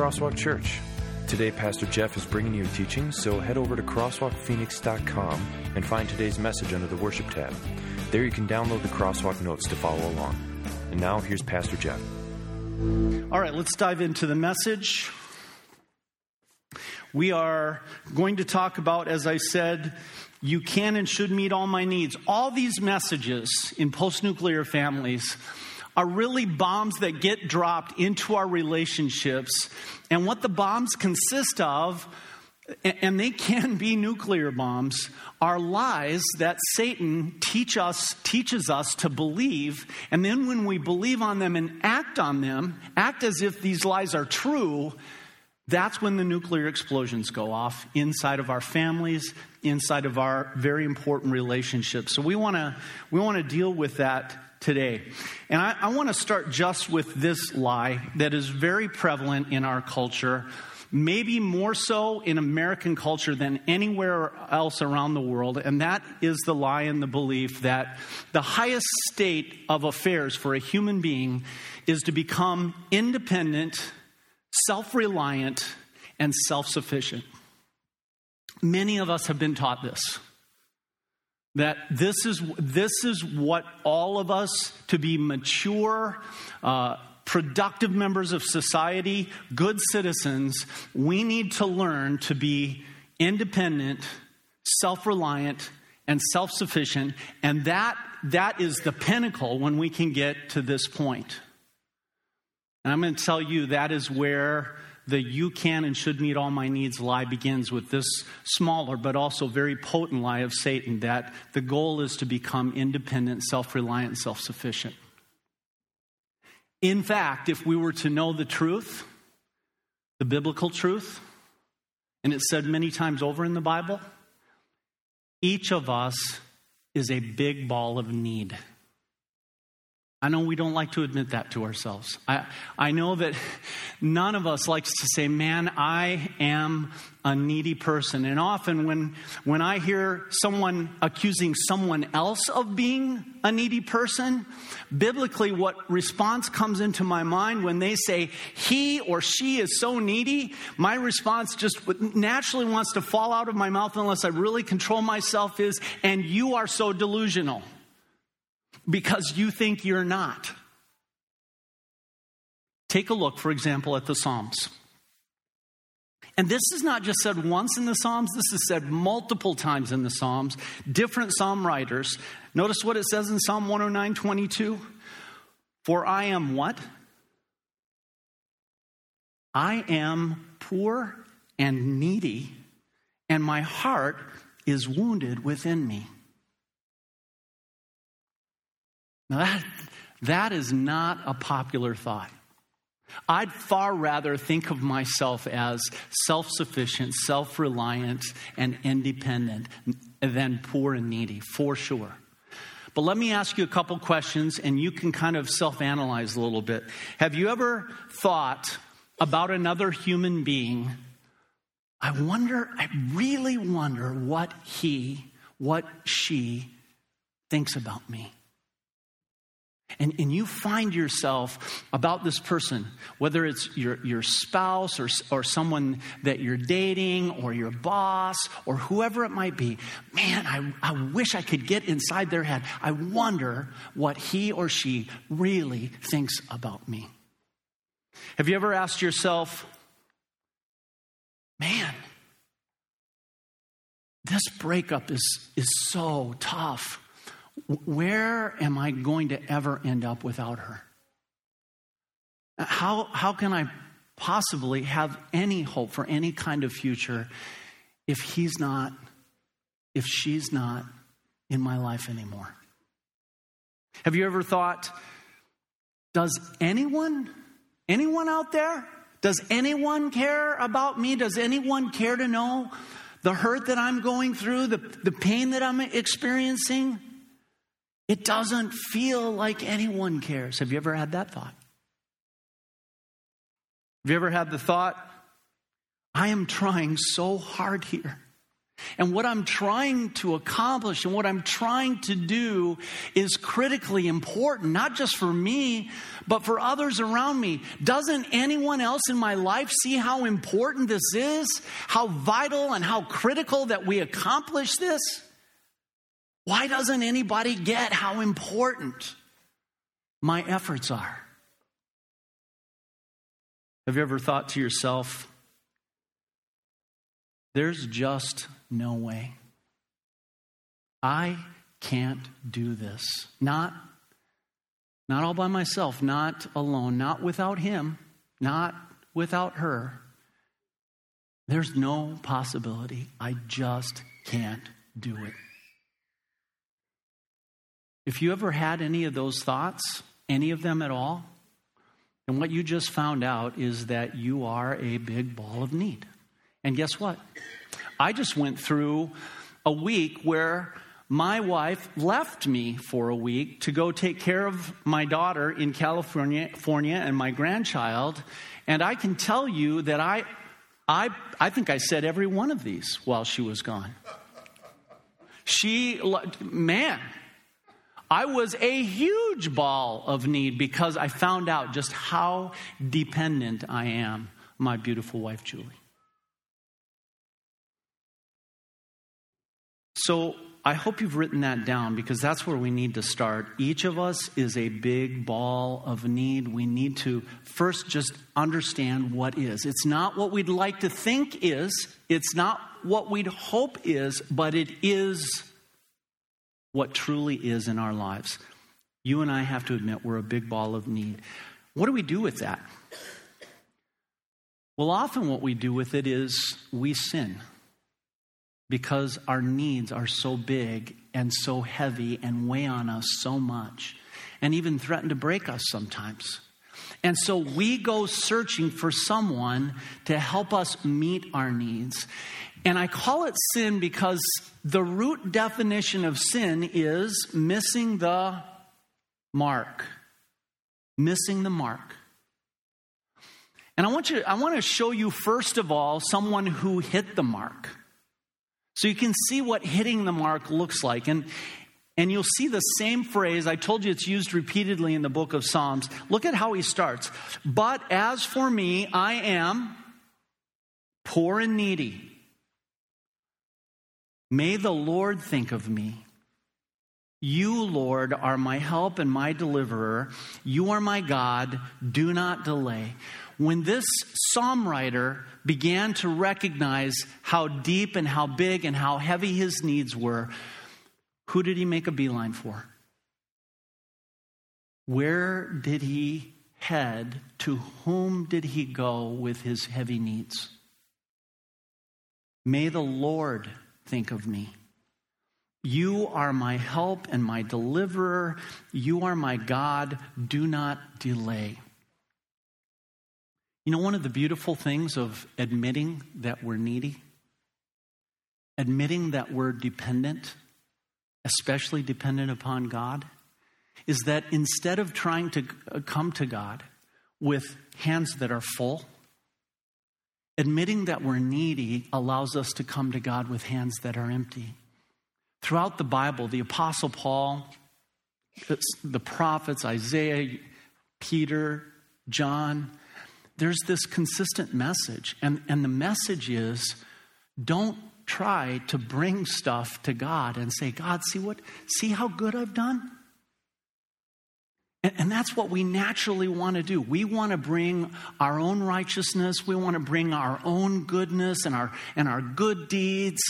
Crosswalk Church. Today, Pastor Jeff is bringing you a teaching, so head over to crosswalkphoenix.com and find today's message under the worship tab. There you can download the Crosswalk notes to follow along. And now, here's Pastor Jeff. All right, let's dive into the message. We are going to talk about, as I said, you can and should meet all my needs. All these messages in post nuclear families are really bombs that get dropped into our relationships. And what the bombs consist of, and they can be nuclear bombs, are lies that Satan teach us, teaches us to believe. And then when we believe on them and act on them, act as if these lies are true, that's when the nuclear explosions go off inside of our families, inside of our very important relationships. So we want to we want to deal with that today. And I, I want to start just with this lie that is very prevalent in our culture, maybe more so in American culture than anywhere else around the world. And that is the lie and the belief that the highest state of affairs for a human being is to become independent, self reliant, and self sufficient. Many of us have been taught this that this is, this is what all of us, to be mature, uh, productive members of society, good citizens, we need to learn to be independent, self reliant, and self sufficient. And that, that is the pinnacle when we can get to this point. And I'm going to tell you that is where the you can and should meet all my needs lie begins with this smaller but also very potent lie of Satan that the goal is to become independent, self reliant, self sufficient. In fact, if we were to know the truth, the biblical truth, and it's said many times over in the Bible, each of us is a big ball of need. I know we don't like to admit that to ourselves. I, I know that none of us likes to say, man, I am a needy person. And often when, when I hear someone accusing someone else of being a needy person, biblically what response comes into my mind when they say, he or she is so needy, my response just naturally wants to fall out of my mouth unless I really control myself is, and you are so delusional because you think you're not. Take a look, for example, at the Psalms. And this is not just said once in the Psalms, this is said multiple times in the Psalms. Different Psalm writers. Notice what it says in Psalm 109 22. For I am what? I am poor and needy, and my heart is wounded within me. Now, that, that is not a popular thought. I'd far rather think of myself as self sufficient, self reliant, and independent than poor and needy, for sure. But let me ask you a couple questions and you can kind of self analyze a little bit. Have you ever thought about another human being? I wonder, I really wonder what he, what she thinks about me and, and you find yourself about this person, whether it's your, your spouse or, or someone that you're dating or your boss or whoever it might be, man, I, I wish I could get inside their head. I wonder what he or she really thinks about me. Have you ever asked yourself, man, this breakup is, is so tough where am I going to ever end up without her? How, how can I possibly have any hope for any kind of future if he's not, if she's not in my life anymore? Have you ever thought, does anyone, anyone out there, does anyone care about me? Does anyone care to know the hurt that I'm going through, the, the pain that I'm experiencing? It doesn't feel like anyone cares. Have you ever had that thought? Have you ever had the thought, I am trying so hard here. And what I'm trying to accomplish and what I'm trying to do is critically important, not just for me, but for others around me. Doesn't anyone else in my life see how important this is? How vital and how critical that we accomplish this? Why doesn't anybody get how important my efforts are? Have you ever thought to yourself, there's just no way. I can't do this. Not, not all by myself, not alone, not without him, not without her. There's no possibility. I just can't do it. If you ever had any of those thoughts, any of them at all, and what you just found out is that you are a big ball of need. And guess what? I just went through a week where my wife left me for a week to go take care of my daughter in California, California and my grandchild. And I can tell you that I, I, I think I said every one of these while she was gone. She, man, I was a huge ball of need because I found out just how dependent I am, my beautiful wife, Julie. So I hope you've written that down because that's where we need to start. Each of us is a big ball of need. We need to first just understand what is. It's not what we'd like to think is, it's not what we'd hope is, but it is what truly is in our lives. You and I have to admit we're a big ball of need. What do we do with that? Well, often what we do with it is we sin because our needs are so big and so heavy and weigh on us so much and even threaten to break us sometimes. And so we go searching for someone to help us meet our needs. And I call it sin because the root definition of sin is missing the mark. Missing the mark. And I want you I want to show you first of all someone who hit the mark. So you can see what hitting the mark looks like. And, and you'll see the same phrase. I told you it's used repeatedly in the book of Psalms. Look at how he starts. But as for me, I am poor and needy. May the Lord think of me. You, Lord, are my help and my deliverer. You are my God. Do not delay. When this psalm writer began to recognize how deep and how big and how heavy his needs were, who did he make a beeline for? Where did he head? To whom did he go with his heavy needs? May the Lord think of me. You are my help and my deliverer. You are my God. Do not delay. You know, one of the beautiful things of admitting that we're needy, admitting that we're dependent, especially dependent upon God, is that instead of trying to uh, come to God with hands that are full, admitting that we're needy allows us to come to God with hands that are empty. Throughout the Bible, the Apostle Paul, the prophets, Isaiah, Peter, John, there's this consistent message. And, and the message is don't try to bring stuff to God and say, God, see what, see how good I've done? And, and, that's what we naturally want to do. We want to bring our own righteousness. We want to bring our own goodness and our, and our good deeds.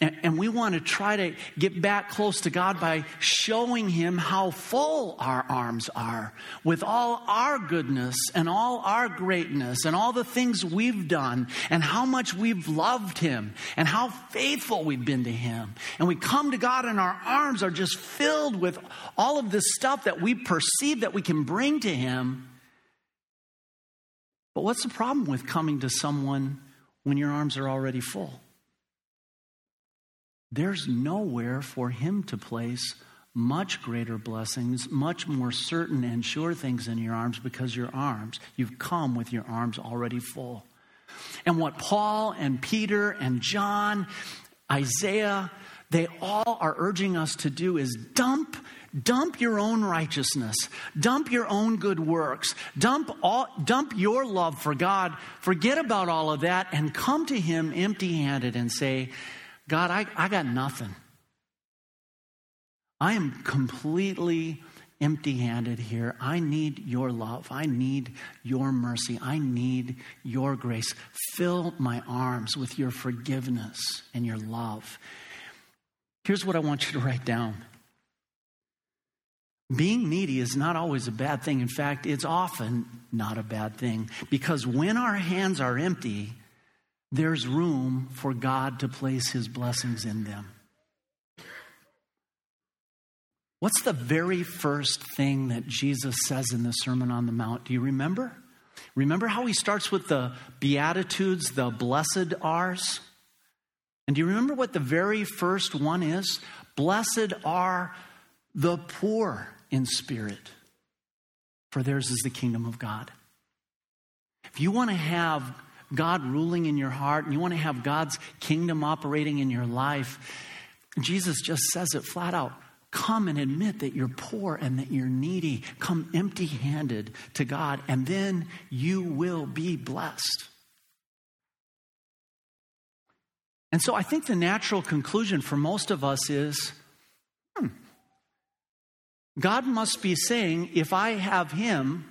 And, and we want to try to get back close to God by showing Him how full our arms are with all our goodness and all our greatness and all the things we've done and how much we've loved Him and how faithful we've been to Him. And we come to God and our arms are just filled with all of this stuff that we perceive that we can bring to Him. But what's the problem with coming to someone when your arms are already full? There's nowhere for Him to place much greater blessings, much more certain and sure things in your arms because your arms, you've come with your arms already full. And what Paul and Peter and John Isaiah, they all are urging us to do is dump dump your own righteousness dump your own good works dump all dump your love for god forget about all of that and come to him empty-handed and say god i, I got nothing i am completely empty handed here. I need your love. I need your mercy. I need your grace. Fill my arms with your forgiveness and your love. Here's what I want you to write down. Being needy is not always a bad thing. In fact, it's often not a bad thing because when our hands are empty, there's room for God to place his blessings in them. What's the very first thing that Jesus says in the Sermon on the Mount? Do you remember? Remember how he starts with the Beatitudes, the blessed R's? And do you remember what the very first one is? Blessed are the poor in spirit, for theirs is the kingdom of God. If you want to have God ruling in your heart and you want to have God's kingdom operating in your life, Jesus just says it flat out Come and admit that you're poor and that you're needy. Come empty handed to God, and then you will be blessed. And so I think the natural conclusion for most of us is hmm, God must be saying, if I have Him,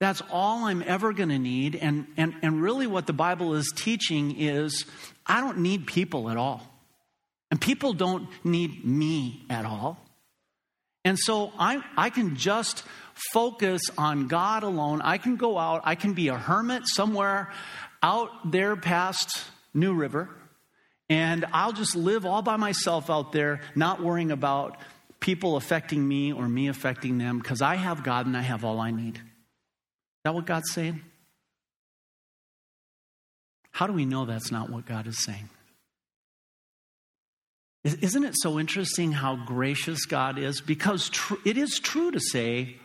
that's all I'm ever going to need. And, and, and really, what the Bible is teaching is I don't need people at all. And people don't need me at all. And so I, I can just focus on God alone. I can go out, I can be a hermit somewhere out there past New River, and I'll just live all by myself out there, not worrying about people affecting me or me affecting them, because I have God and I have all I need. Is that what God's saying? How do we know that's not what God is saying? Isn't it so interesting how gracious God is? Because tr- it is true to say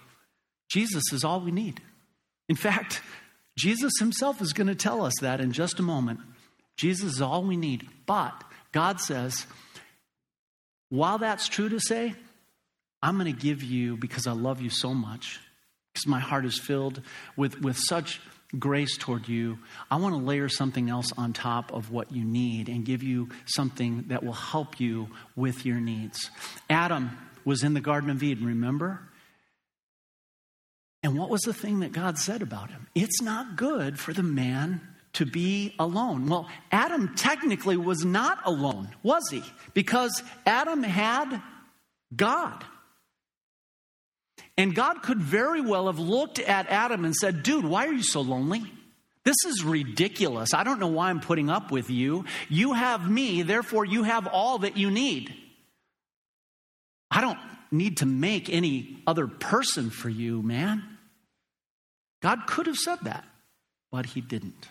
Jesus is all we need. In fact, Jesus himself is going to tell us that in just a moment. Jesus is all we need. But God says, while that's true to say, I'm going to give you, because I love you so much, because my heart is filled with, with such grace toward you, I want to layer something else on top of what you need and give you something that will help you with your needs. Adam was in the Garden of Eden, remember? And what was the thing that God said about him? It's not good for the man to be alone. Well, Adam technically was not alone, was he? Because Adam had God. And God could very well have looked at Adam and said, Dude, why are you so lonely? This is ridiculous. I don't know why I'm putting up with you. You have me, therefore, you have all that you need. I don't need to make any other person for you, man. God could have said that, but he didn't.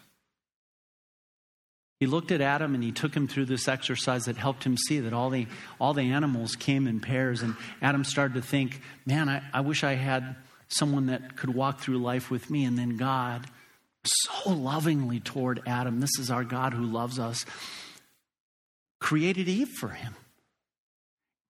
He looked at Adam and he took him through this exercise that helped him see that all the, all the animals came in pairs. And Adam started to think, man, I, I wish I had someone that could walk through life with me. And then God, so lovingly toward Adam, this is our God who loves us, created Eve for him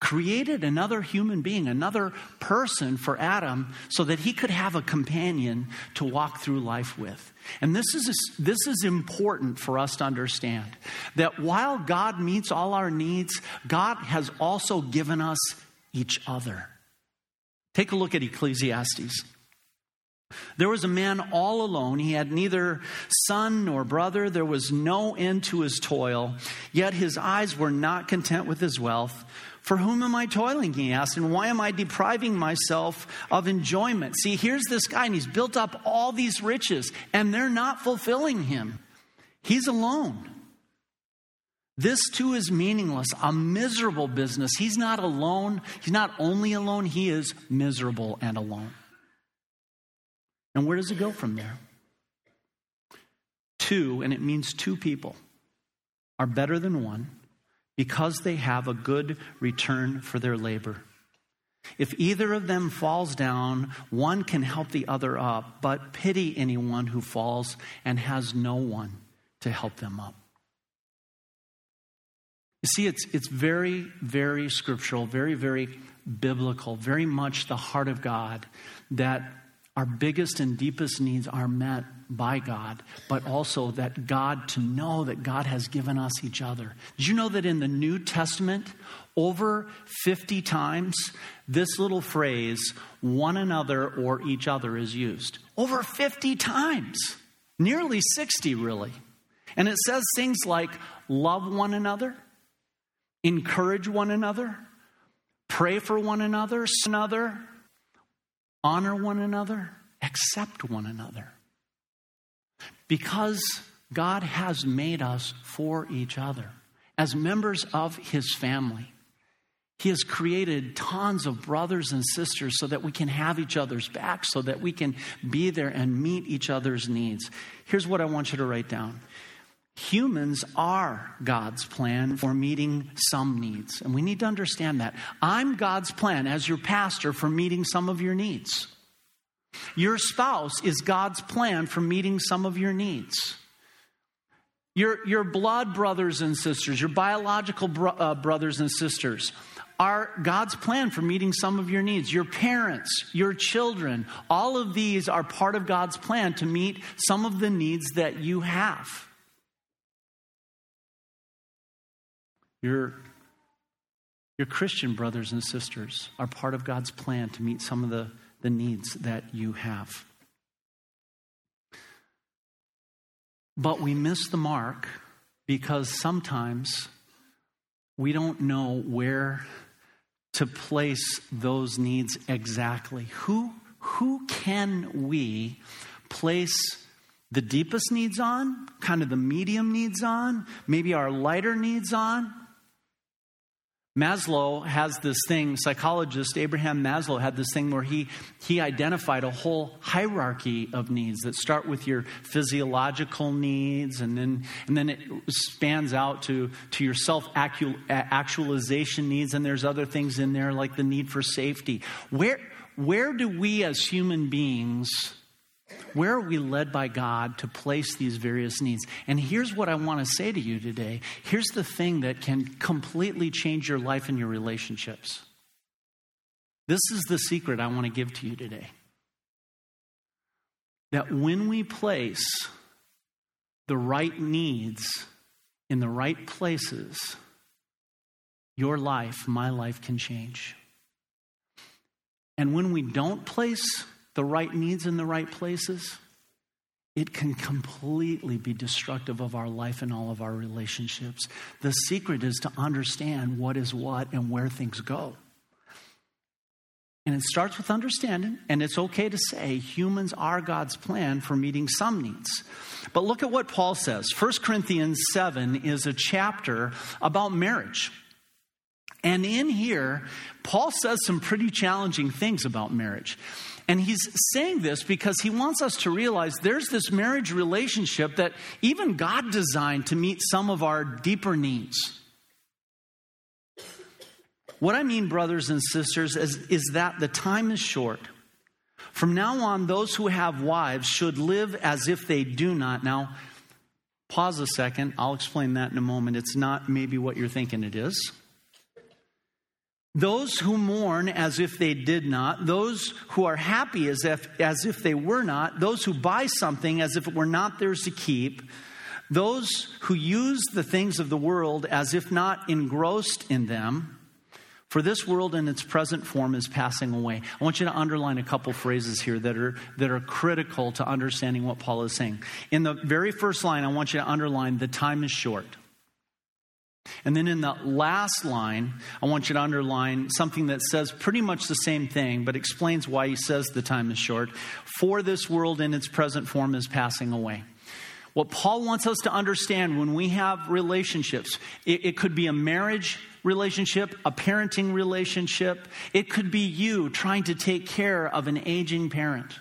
created another human being, another person for Adam so that he could have a companion to walk through life with. And this is, this is important for us to understand that while God meets all our needs, God has also given us each other. Take a look at Ecclesiastes. There was a man all alone. He had neither son nor brother. There was no end to his toil. Yet his eyes were not content with his wealth. For whom am I toiling? He asked. And why am I depriving myself of enjoyment? See, here's this guy, and he's built up all these riches, and they're not fulfilling him. He's alone. This too is meaningless, a miserable business. He's not alone. He's not only alone, he is miserable and alone. And where does it go from there? Two, and it means two people, are better than one because they have a good return for their labor. If either of them falls down, one can help the other up, but pity anyone who falls and has no one to help them up. You see, it's, it's very, very scriptural, very, very biblical, very much the heart of God that our biggest and deepest needs are met by God, but also that God, to know that God has given us each other. Did you know that in the New Testament, over 50 times, this little phrase, one another or each other, is used? Over 50 times. Nearly 60, really. And it says things like love one another, encourage one another, pray for one another, another, honor one another, accept one another. Because God has made us for each other as members of his family. He has created tons of brothers and sisters so that we can have each other's back, so that we can be there and meet each other's needs. Here's what I want you to write down Humans are God's plan for meeting some needs. And we need to understand that. I'm God's plan as your pastor for meeting some of your needs. Your spouse is God's plan for meeting some of your needs. Your, your blood brothers and sisters, your biological bro- uh, brothers and sisters, are God's plan for meeting some of your needs. Your parents, your children, all of these are part of God's plan to meet some of the needs that you have. Your, your Christian brothers and sisters are part of God's plan to meet some of the, the needs that you have. But we miss the mark because sometimes we don't know where to place those needs exactly. Who, who can we place the deepest needs on, kind of the medium needs on, maybe our lighter needs on? Maslow has this thing, psychologist Abraham Maslow had this thing where he, he identified a whole hierarchy of needs that start with your physiological needs and then, and then it spans out to, to your self actualization needs, and there's other things in there like the need for safety. Where, where do we as human beings where are we led by God to place these various needs? And here's what I want to say to you today. Here's the thing that can completely change your life and your relationships. This is the secret I want to give to you today. That when we place the right needs in the right places, your life, my life can change. And when we don't place the right needs in the right places, it can completely be destructive of our life and all of our relationships. The secret is to understand what is what and where things go. And it starts with understanding, and it's okay to say humans are God's plan for meeting some needs. But look at what Paul says. 1 Corinthians 7 is a chapter about marriage. And in here, Paul says some pretty challenging things about marriage. And he's saying this because he wants us to realize there's this marriage relationship that even God designed to meet some of our deeper needs. What I mean, brothers and sisters, is, is that the time is short. From now on, those who have wives should live as if they do not. Now, pause a second. I'll explain that in a moment. It's not maybe what you're thinking it is. Those who mourn as if they did not, those who are happy as if, as if they were not, those who buy something as if it were not theirs to keep, those who use the things of the world as if not engrossed in them, for this world in its present form is passing away. I want you to underline a couple phrases here that are, that are critical to understanding what Paul is saying. In the very first line, I want you to underline the time is short. And then in the last line, I want you to underline something that says pretty much the same thing, but explains why he says the time is short. For this world in its present form is passing away. What Paul wants us to understand when we have relationships, it, it, could be a marriage relationship, a parenting relationship, it could be you trying to take care of an aging parent.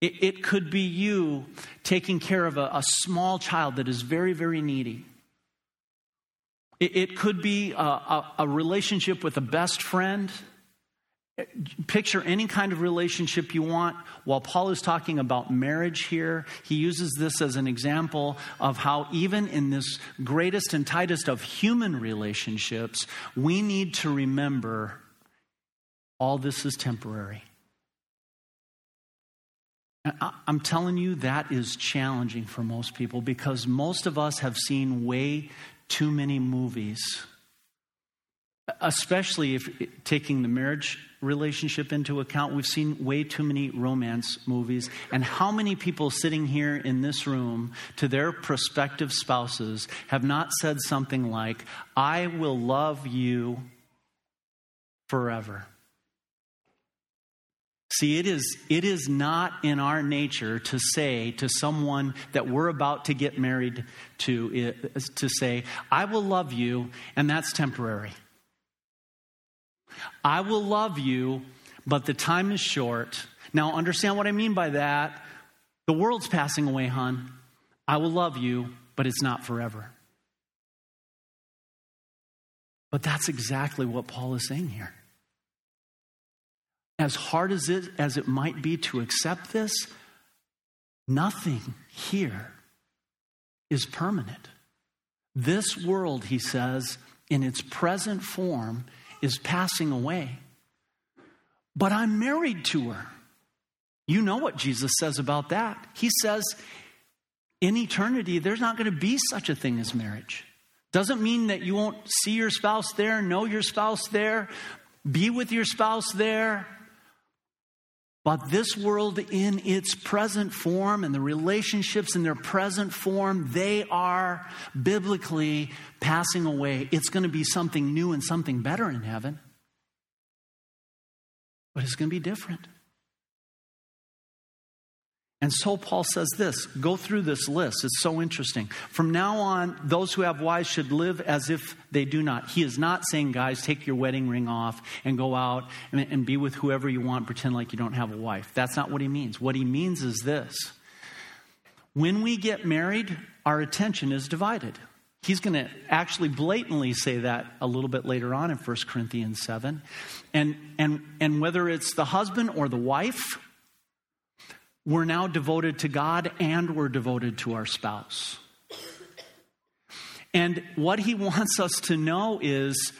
It, it could be you taking care of a, a small child that is very, very needy. It, it could be a, a, a relationship with a best friend. Picture any kind of relationship you want. While Paul is talking about marriage here, he uses this as an example of how, even in this greatest and tightest of human relationships, we need to remember all this is temporary. I'm telling you, that is challenging for most people because most of us have seen way too many movies, especially if taking the marriage relationship into account. We've seen way too many romance movies. And how many people sitting here in this room to their prospective spouses have not said something like, I will love you forever? See, it is, it is not in our nature to say to someone that we're about to get married to, to say, I will love you, and that's temporary. I will love you, but the time is short. Now, understand what I mean by that. The world's passing away, hon. I will love you, but it's not forever. But that's exactly what Paul is saying here as hard as it, as it might be to accept this, nothing here is permanent. This world, he says, in its present form, is passing away. But I'm married to her. You know what Jesus says about that. He says, in eternity, there's not going to be such a thing as marriage. Doesn't mean that you won't see your spouse there, know your spouse there, be with your spouse there. But this world in its present form and the relationships in their present form, they are biblically passing away. It's going to be something new and something better in heaven. But it's going to be different. And so Paul says this go through this list. It's so interesting. From now on, those who have wives should live as if they do not. He is not saying, guys, take your wedding ring off and go out and, and be with whoever you want, pretend like you don't have a wife. That's not what he means. What he means is this when we get married, our attention is divided. He's going to actually blatantly say that a little bit later on in 1 Corinthians 7. And, and, and whether it's the husband or the wife, we're now devoted to God and we're devoted to our spouse. And what he wants us to know is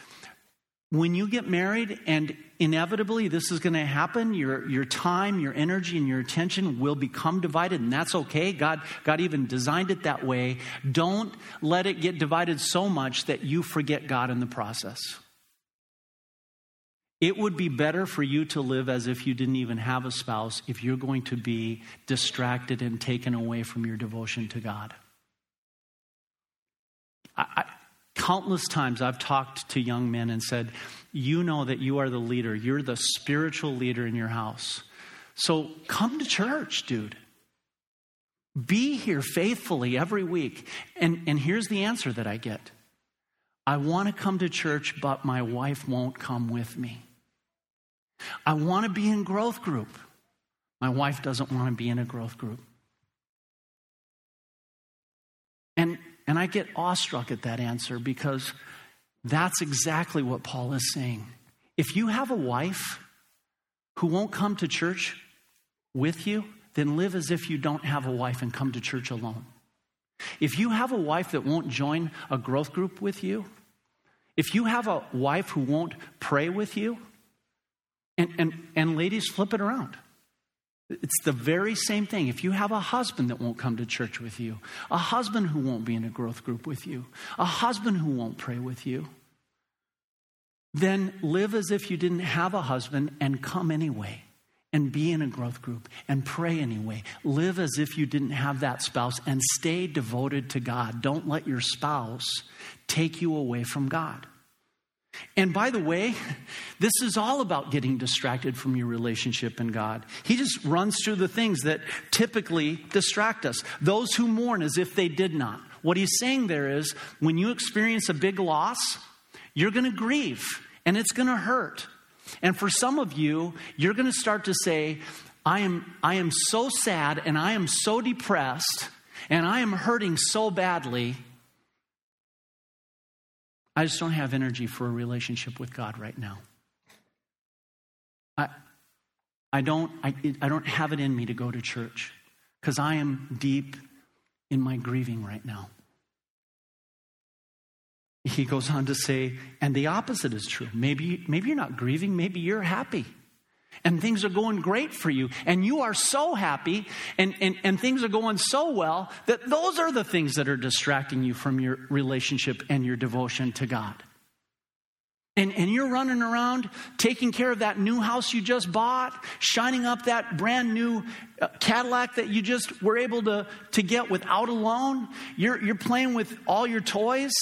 when you get married, and inevitably this is going to happen, your, your time, your energy, and your attention will become divided, and that's okay. God, God even designed it that way. Don't let it get divided so much that you forget God in the process. It would be better for you to live as if you didn't even have a spouse if you're going to be distracted and taken away from your devotion to God. I, I, countless times I've talked to young men and said, You know that you are the leader, you're the spiritual leader in your house. So come to church, dude. Be here faithfully every week. And, and here's the answer that I get I want to come to church, but my wife won't come with me. I want to be in growth group. My wife doesn't want to be in a growth group. And, and I get awestruck at that answer because that's exactly what Paul is saying. If you have a wife who won't come to church with you, then live as if you don't have a wife and come to church alone. If you have a wife that won't join a growth group with you, if you have a wife who won't pray with you, and, and, and ladies, flip it around. It's the very same thing. If you have a husband that won't come to church with you, a husband who won't be in a growth group with you, a husband who won't pray with you, then live as if you didn't have a husband and come anyway and be in a growth group and pray anyway. Live as if you didn't have that spouse and stay devoted to God. Don't let your spouse take you away from God. And by the way, this is all about getting distracted from your relationship in God. He just runs through the things that typically distract us. Those who mourn as if they did not. What he's saying there is when you experience a big loss, you're going to grieve and it's going to hurt. And for some of you, you're going to start to say, I am, I am so sad and I am so depressed and I am hurting so badly I just don't have energy for a relationship with God right now. I, I, don't, I, I don't have it in me to go to church because I am deep in my grieving right now. He goes on to say, and the opposite is true. Maybe, maybe you're not grieving, maybe you're happy. And things are going great for you. And you are so happy, and, and, and things are going so well that those are the things that are distracting you from your relationship and your devotion to God. And, and you're running around taking care of that new house you just bought, shining up that brand new uh, Cadillac that you just were able to, to get without a loan. You're, you're playing with all your toys,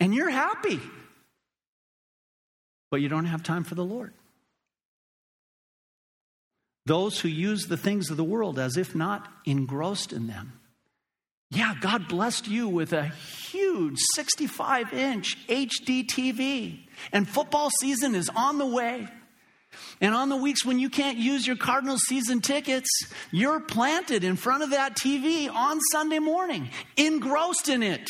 and you're happy. But you don't have time for the Lord. Those who use the things of the world as if not engrossed in them. Yeah, God blessed you with a huge 65 inch HD TV, and football season is on the way. And on the weeks when you can't use your Cardinals season tickets, you're planted in front of that TV on Sunday morning, engrossed in it.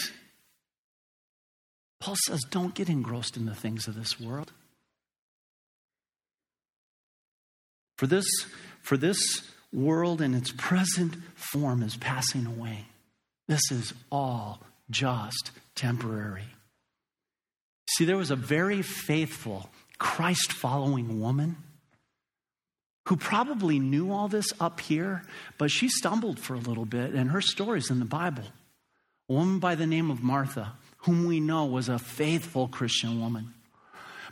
Paul says, don't get engrossed in the things of this world. For this, for this world in its present form is passing away. This is all just temporary. See, there was a very faithful, Christ following woman who probably knew all this up here, but she stumbled for a little bit, and her story's in the Bible. A woman by the name of Martha whom we know was a faithful Christian woman.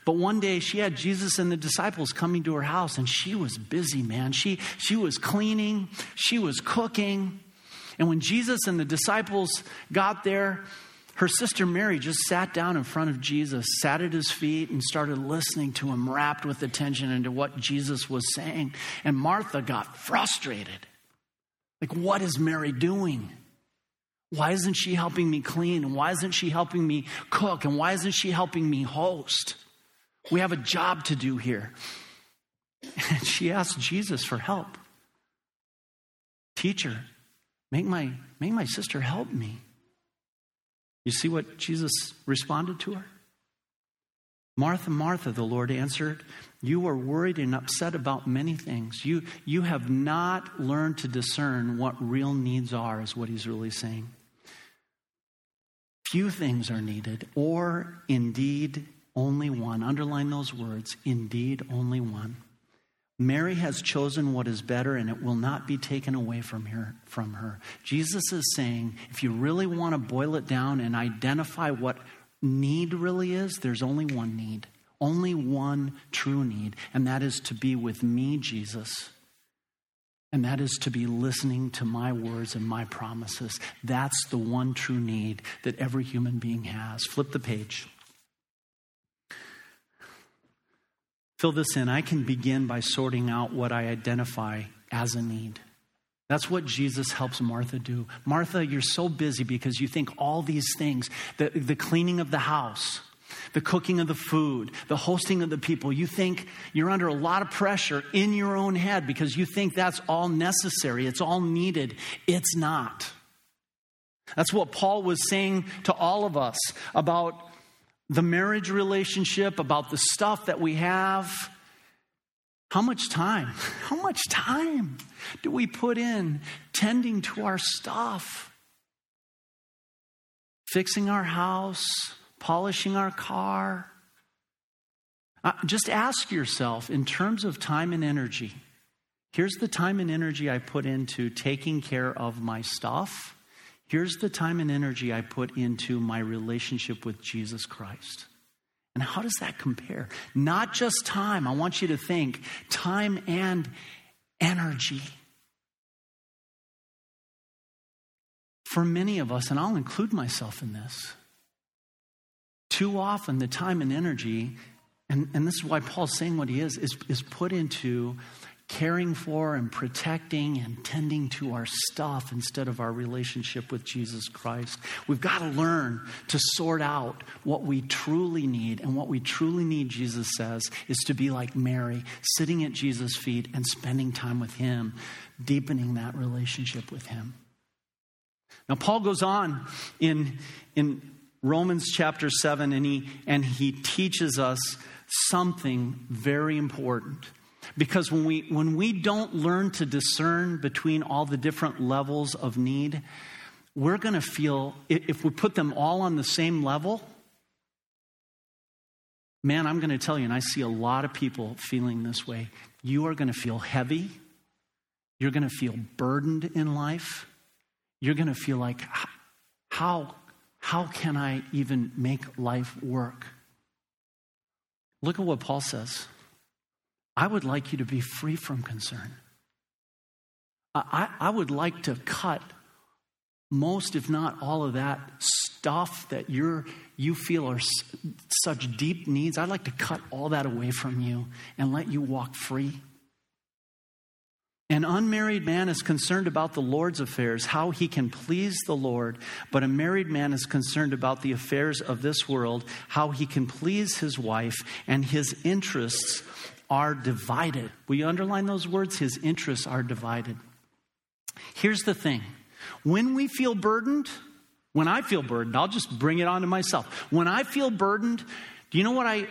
But one day she had Jesus and the disciples coming to her house, and she was busy, man. She, she was cleaning, she was cooking. And when Jesus and the disciples got there, her sister Mary just sat down in front of Jesus, sat at his feet, and started listening to him, rapt with attention into what Jesus was saying. And Martha got frustrated. Like, what is Mary doing? Why isn't she helping me clean? And why isn't she helping me cook? And why isn't she helping me host? We have a job to do here. And she asked Jesus for help. Teacher, make my, make my sister help me. You see what Jesus responded to her? Martha, Martha, the Lord answered, you are worried and upset about many things. You, you have not learned to discern what real needs are, is what he's really saying. Few things are needed, or indeed only one. Underline those words indeed only one. Mary has chosen what is better and it will not be taken away from her, from her. Jesus is saying if you really want to boil it down and identify what need really is, there's only one need, only one true need, and that is to be with me, Jesus. And that is to be listening to my words and my promises. That's the one true need that every human being has. Flip the page. Fill this in. I can begin by sorting out what I identify as a need. That's what Jesus helps Martha do. Martha, you're so busy because you think all these things the, the cleaning of the house, the cooking of the food, the hosting of the people. You think you're under a lot of pressure in your own head because you think that's all necessary, it's all needed. It's not. That's what Paul was saying to all of us about the marriage relationship, about the stuff that we have. How much time, how much time do we put in tending to our stuff? Fixing our house, polishing our car. Uh, just ask yourself in terms of time and energy here's the time and energy I put into taking care of my stuff. Here's the time and energy I put into my relationship with Jesus Christ. And how does that compare? Not just time. I want you to think time and energy. For many of us, and I'll include myself in this, too often, the time and energy, and, and this is why Paul's saying what he is, is, is put into caring for and protecting and tending to our stuff instead of our relationship with Jesus Christ. We've got to learn to sort out what we truly need. And what we truly need, Jesus says, is to be like Mary, sitting at Jesus' feet and spending time with Him, deepening that relationship with Him. Now, Paul goes on in, in Romans chapter 7, and he, and he teaches us something very important. Because when we, when we don't learn to discern between all the different levels of need, we're going to feel, if we put them all on the same level, man, I'm going to tell you, and I see a lot of people feeling this way. You are going to feel heavy. You're going to feel burdened in life. You're going to feel like, how, how can I even make life work? Look at what Paul says. I would like you to be free from concern. I, I would like to cut most, if not all of that stuff that you're, you feel are such deep needs. I'd like to cut all that away from you and let you walk free. An unmarried man is concerned about the Lord's affairs, how he can please the Lord, but a married man is concerned about the affairs of this world, how he can please his wife, and his interests are divided. You underline those words? His interests are divided. Here's the thing when we feel burdened, when I feel burdened, I'll just bring it on to myself. When I feel burdened, do you know what I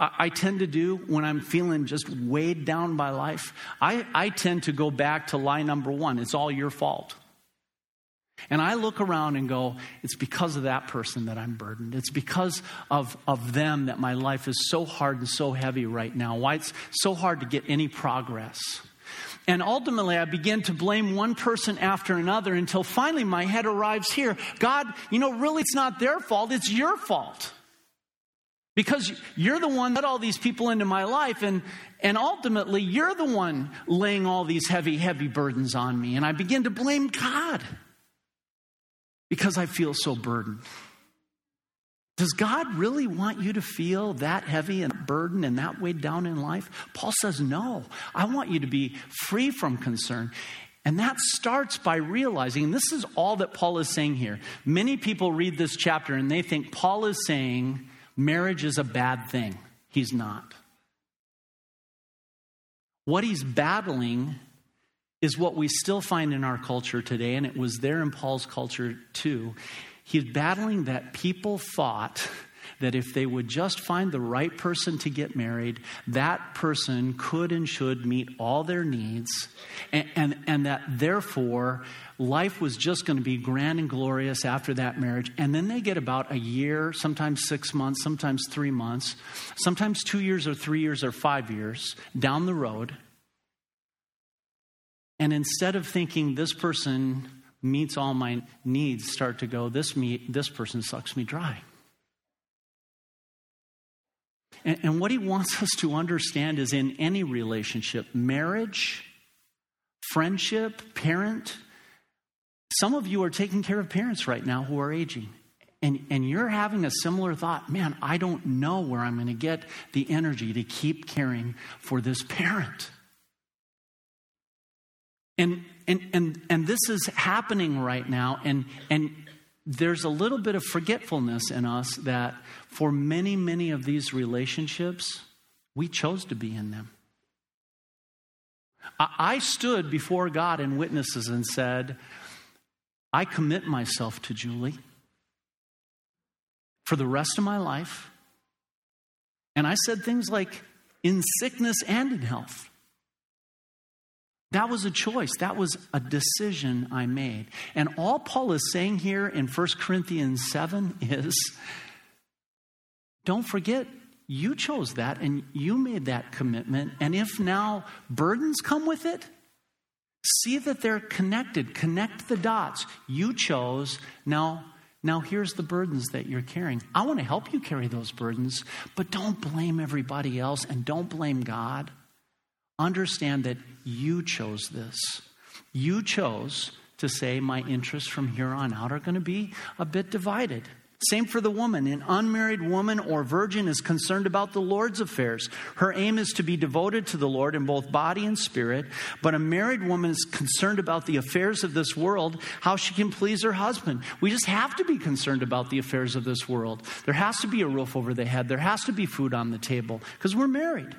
I tend to do when I'm feeling just weighed down by life, I, I tend to go back to lie number one it's all your fault. And I look around and go, it's because of that person that I'm burdened. It's because of, of them that my life is so hard and so heavy right now. Why it's so hard to get any progress. And ultimately, I begin to blame one person after another until finally my head arrives here. God, you know, really, it's not their fault, it's your fault. Because you're the one that all these people into my life, and, and ultimately, you're the one laying all these heavy, heavy burdens on me. And I begin to blame God because I feel so burdened. Does God really want you to feel that heavy and burdened and that weighed down in life? Paul says, No. I want you to be free from concern. And that starts by realizing, and this is all that Paul is saying here. Many people read this chapter and they think Paul is saying, marriage is a bad thing. He's not. What he's battling is what we still find in our culture today, and it was there in Paul's culture too. He's battling that people thought that if they would just find the right person to get married, that person could and should meet all their needs, and, and, and that therefore life was just going to be grand and glorious after that marriage. And then they get about a year, sometimes six months, sometimes three months, sometimes two years or three years or five years down the road. And instead of thinking this person meets all my needs, start to go, this, me, this person sucks me dry. And, and what he wants us to understand is in any relationship, marriage, friendship, parent, some of you are taking care of parents right now who are aging. And, and you're having a similar thought man, I don't know where I'm going to get the energy to keep caring for this parent. And, and, and, and this is happening right now, and, and there's a little bit of forgetfulness in us that for many, many of these relationships, we chose to be in them. I stood before God and witnesses and said, I commit myself to Julie for the rest of my life. And I said things like, in sickness and in health. That was a choice. That was a decision I made. And all Paul is saying here in 1 Corinthians 7 is don't forget, you chose that and you made that commitment. And if now burdens come with it, See that they're connected. Connect the dots. You chose. Now, now here's the burdens that you're carrying. I want to help you carry those burdens, but don't blame everybody else and don't blame God. Understand that you chose this. You chose to say, My interests from here on out are going to be a bit divided. Same for the woman. An unmarried woman or virgin is concerned about the Lord's affairs. Her aim is to be devoted to the Lord in both body and spirit. But a married woman is concerned about the affairs of this world, how she can please her husband. We just have to be concerned about the affairs of this world. There has to be a roof over the head, there has to be food on the table because we're married.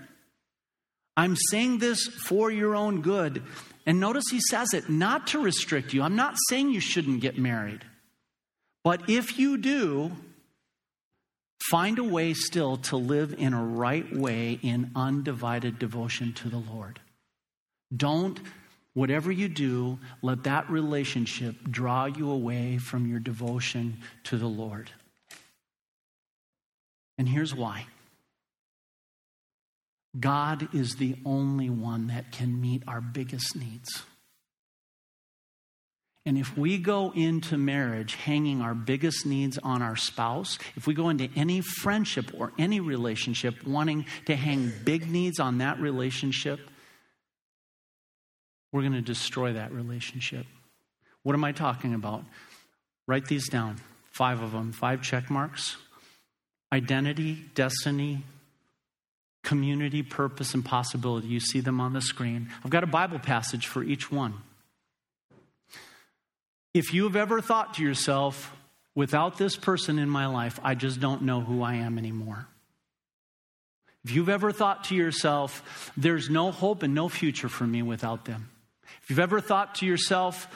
I'm saying this for your own good. And notice he says it not to restrict you. I'm not saying you shouldn't get married. But if you do, Find a way still to live in a right way in undivided devotion to the Lord. Don't, whatever you do, let that relationship draw you away from your devotion to the Lord. And here's why God is the only one that can meet our biggest needs. And if we go into marriage hanging our biggest needs on our spouse, if we go into any friendship or any relationship wanting to hang big needs on that relationship, we're going to destroy that relationship. What am I talking about? Write these down five of them, five check marks identity, destiny, community, purpose, and possibility. You see them on the screen. I've got a Bible passage for each one. If you have ever thought to yourself, without this person in my life, I just don't know who I am anymore. If you've ever thought to yourself, there's no hope and no future for me without them. If you've ever thought to yourself,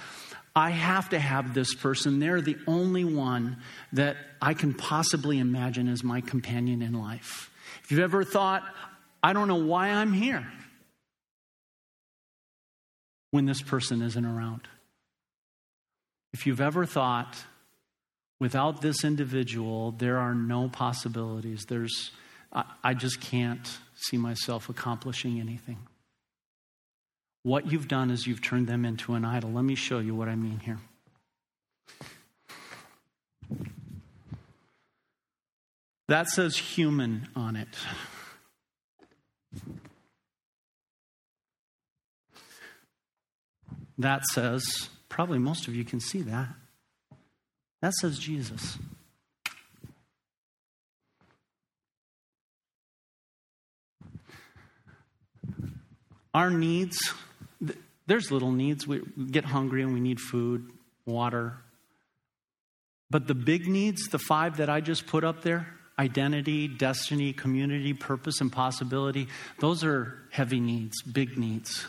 I have to have this person, they're the only one that I can possibly imagine as my companion in life. If you've ever thought, I don't know why I'm here when this person isn't around. If you've ever thought, without this individual, there are no possibilities, there's, I, I just can't see myself accomplishing anything. What you've done is you've turned them into an idol. Let me show you what I mean here. That says human on it. That says Probably most of you can see that. That says Jesus. Our needs, there's little needs. We get hungry and we need food, water. But the big needs, the five that I just put up there identity, destiny, community, purpose, and possibility those are heavy needs, big needs.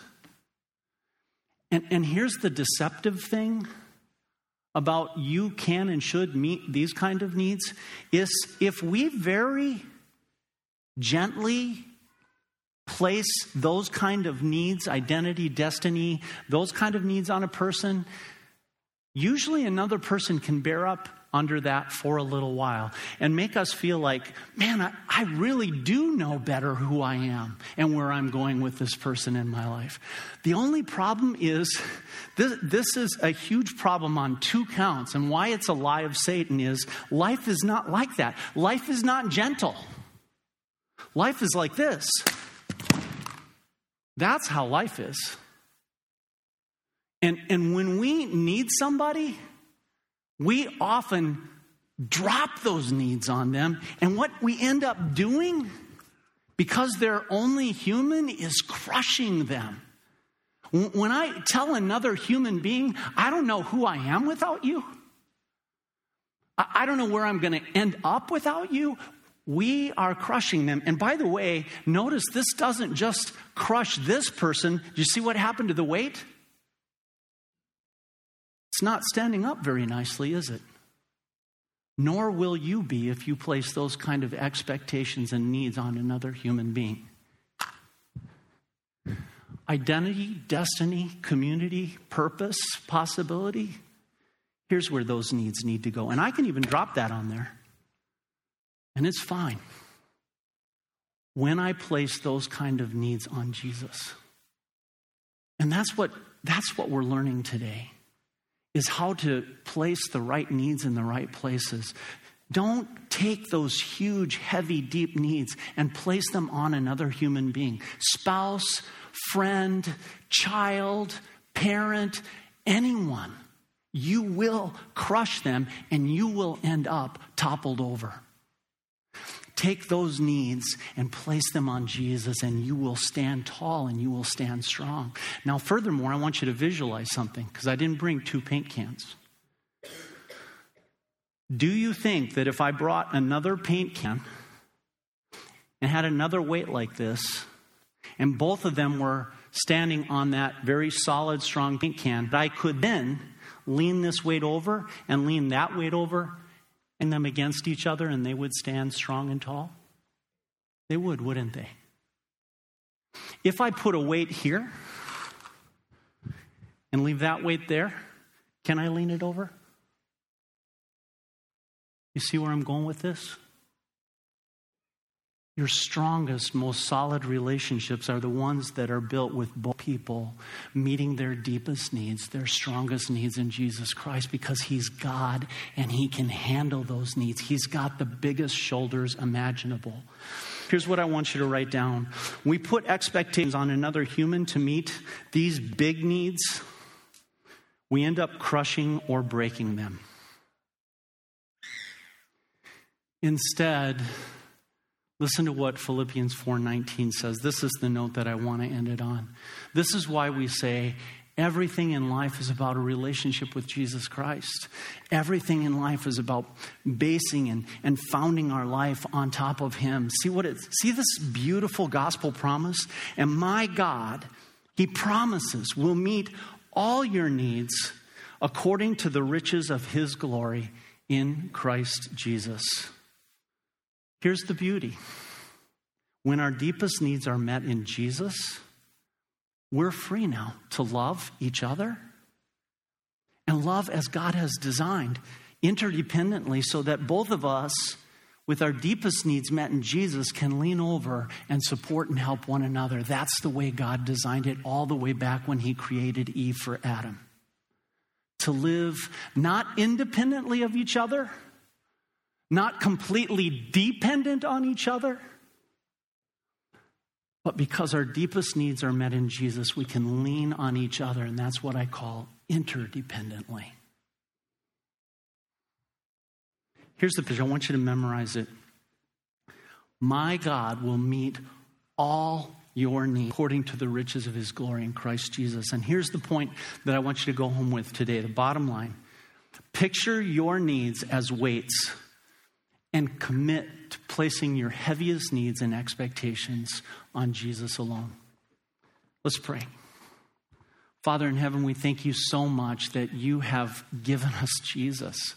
And, and here's the deceptive thing about you can and should meet these kind of needs is if we very gently place those kind of needs identity destiny those kind of needs on a person usually another person can bear up under that for a little while and make us feel like, man, I, I, really do know better who I am and where I'm going with this person in my life. The only problem is this, this is a huge problem on two counts, and why it's a lie of Satan is life is not like that. Life is not gentle. Life is like this. That's how life is. And, and when we need somebody, we often drop those needs on them. And what we end up doing, because they're only human, is crushing them. When I tell another human being, I don't know who I am without you, I don't know where I'm going to end up without you, we are crushing them. And by the way, notice this doesn't just crush this person. Do you see what happened to the weight? It's not standing up very nicely, is it? Nor will you be if you place those kind of expectations and needs on another human being. Identity, destiny, community, purpose, possibility. Here's where those needs need to go. And I can even drop that on there. And it's fine. When I place those kind of needs on Jesus. And that's what that's what we're learning today is how to place the right needs in the right places. Don't take those huge, heavy, deep needs and place them on another human being spouse, friend, child, parent, anyone. You will crush them and you will end up toppled over. Take those needs and place them on Jesus, and you will stand tall and you will stand strong. Now, furthermore, I want you to visualize something because I didn't bring two paint cans. Do you think that if I brought another paint can and had another weight like this, and both of them were standing on that very solid, strong paint can, that I could then lean this weight over and lean that weight over and them against each other and they would stand strong and tall? They would, wouldn't they? If I put a weight here and leave that weight there, can I lean it over? You see where I'm going with this? Your strongest, most solid relationships are the ones that are built with both people meeting their deepest needs, their strongest needs in Jesus Christ, because He's God and He can handle those needs. He's got the biggest shoulders imaginable. Here's what I want you to write down. We put expectations on another human to meet these big needs, we end up crushing or breaking them. Instead, Listen to what Philippians 4:19 says. This is the note that I want to end it on. This is why we say everything in life is about a relationship with Jesus Christ. Everything in life is about basing and, and founding our life on top of him. See what it see this beautiful gospel promise? And my God, he promises will meet all your needs according to the riches of his glory in Christ Jesus. Here's the beauty when our deepest needs are met in Jesus, we're free now to love each other and love as God has designed interdependently so that both of us, with our deepest needs met in Jesus, can lean over and support and help one another. That's the way God designed it all the way back when He created Eve for Adam. To live not independently of each other not completely dependent on each other, but because our deepest needs are met in Jesus, we can lean on each other, and that's what I call interdependently. Here's the picture. I want you to memorize it. My God will meet all your needs according to the riches of his glory in Christ Jesus. And here's the point that I want you to go home with today the bottom line. Picture your needs as weights and commit to placing your heaviest needs and expectations on Jesus alone. Let's pray. Father in heaven, we thank you so much that you have given us Jesus,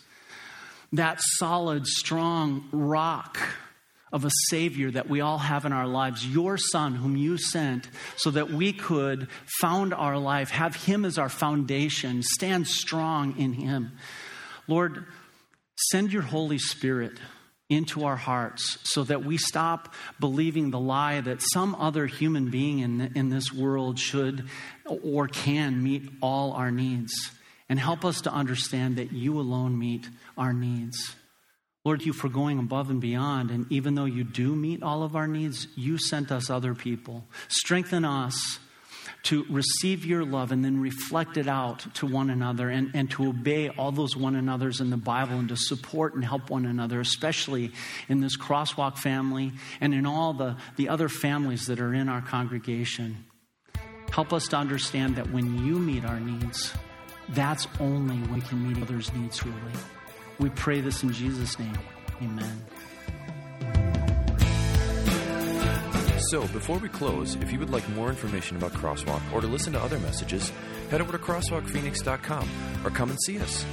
that solid, strong rock of a Savior that we all have in our lives, your Son, whom you sent, so that we could found our life, have Him as our foundation, stand strong in Him. Lord, send your Holy Spirit into our hearts so that we stop believing the lie that some other human being in, in this world should or can meet all our needs. And help us to understand that you alone meet our needs. Lord, you for going above and beyond. And even though you do meet all of our needs, you sent us other people. Strengthen us to receive your love and then reflect it out to one another and, and to obey all those one another's in the Bible and to support and help one another, especially in this crosswalk family and in all the, the other families that are in our congregation. Help us to understand that when you meet our needs, that's only when we can meet others' needs truly. We pray this in Jesus' name. Amen. So, before we close, if you would like more information about Crosswalk or to listen to other messages, head over to crosswalkphoenix.com or come and see us.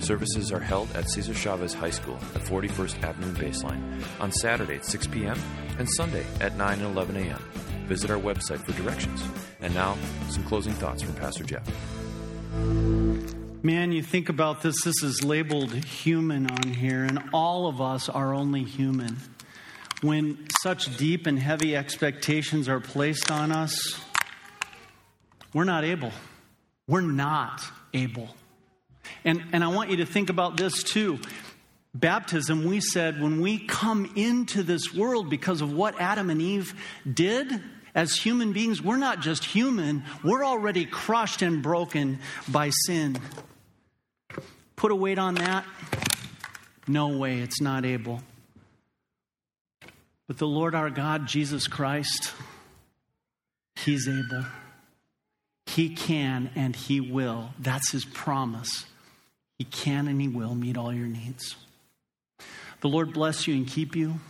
Services are held at Cesar Chavez High School at 41st Avenue Baseline on Saturday at 6 p.m. and Sunday at 9 and 11 a.m. Visit our website for directions. And now, some closing thoughts from Pastor Jeff. Man, you think about this, this is labeled human on here, and all of us are only human when such deep and heavy expectations are placed on us, we're not able. We're not able. And, and I want you to think about this too. Baptism, we said, when we come into this world because of what Adam and Eve did as human beings, we're not just human, we're already crushed and broken by sin. Put a weight on that? No way, it's not able. But the Lord our God, Jesus Christ, He's able. He can and He will. That's His promise. He can and He will meet all your needs. The Lord bless you and keep you.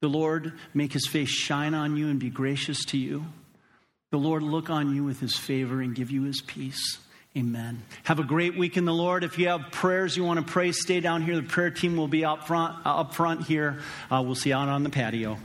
The Lord make His face shine on you and be gracious to you. The Lord look on you with His favor and give you His peace. Amen. Have a great week in the Lord. If you have prayers you want to pray, stay down here. The prayer team will be up front, up front here. Uh, we'll see you out on the patio.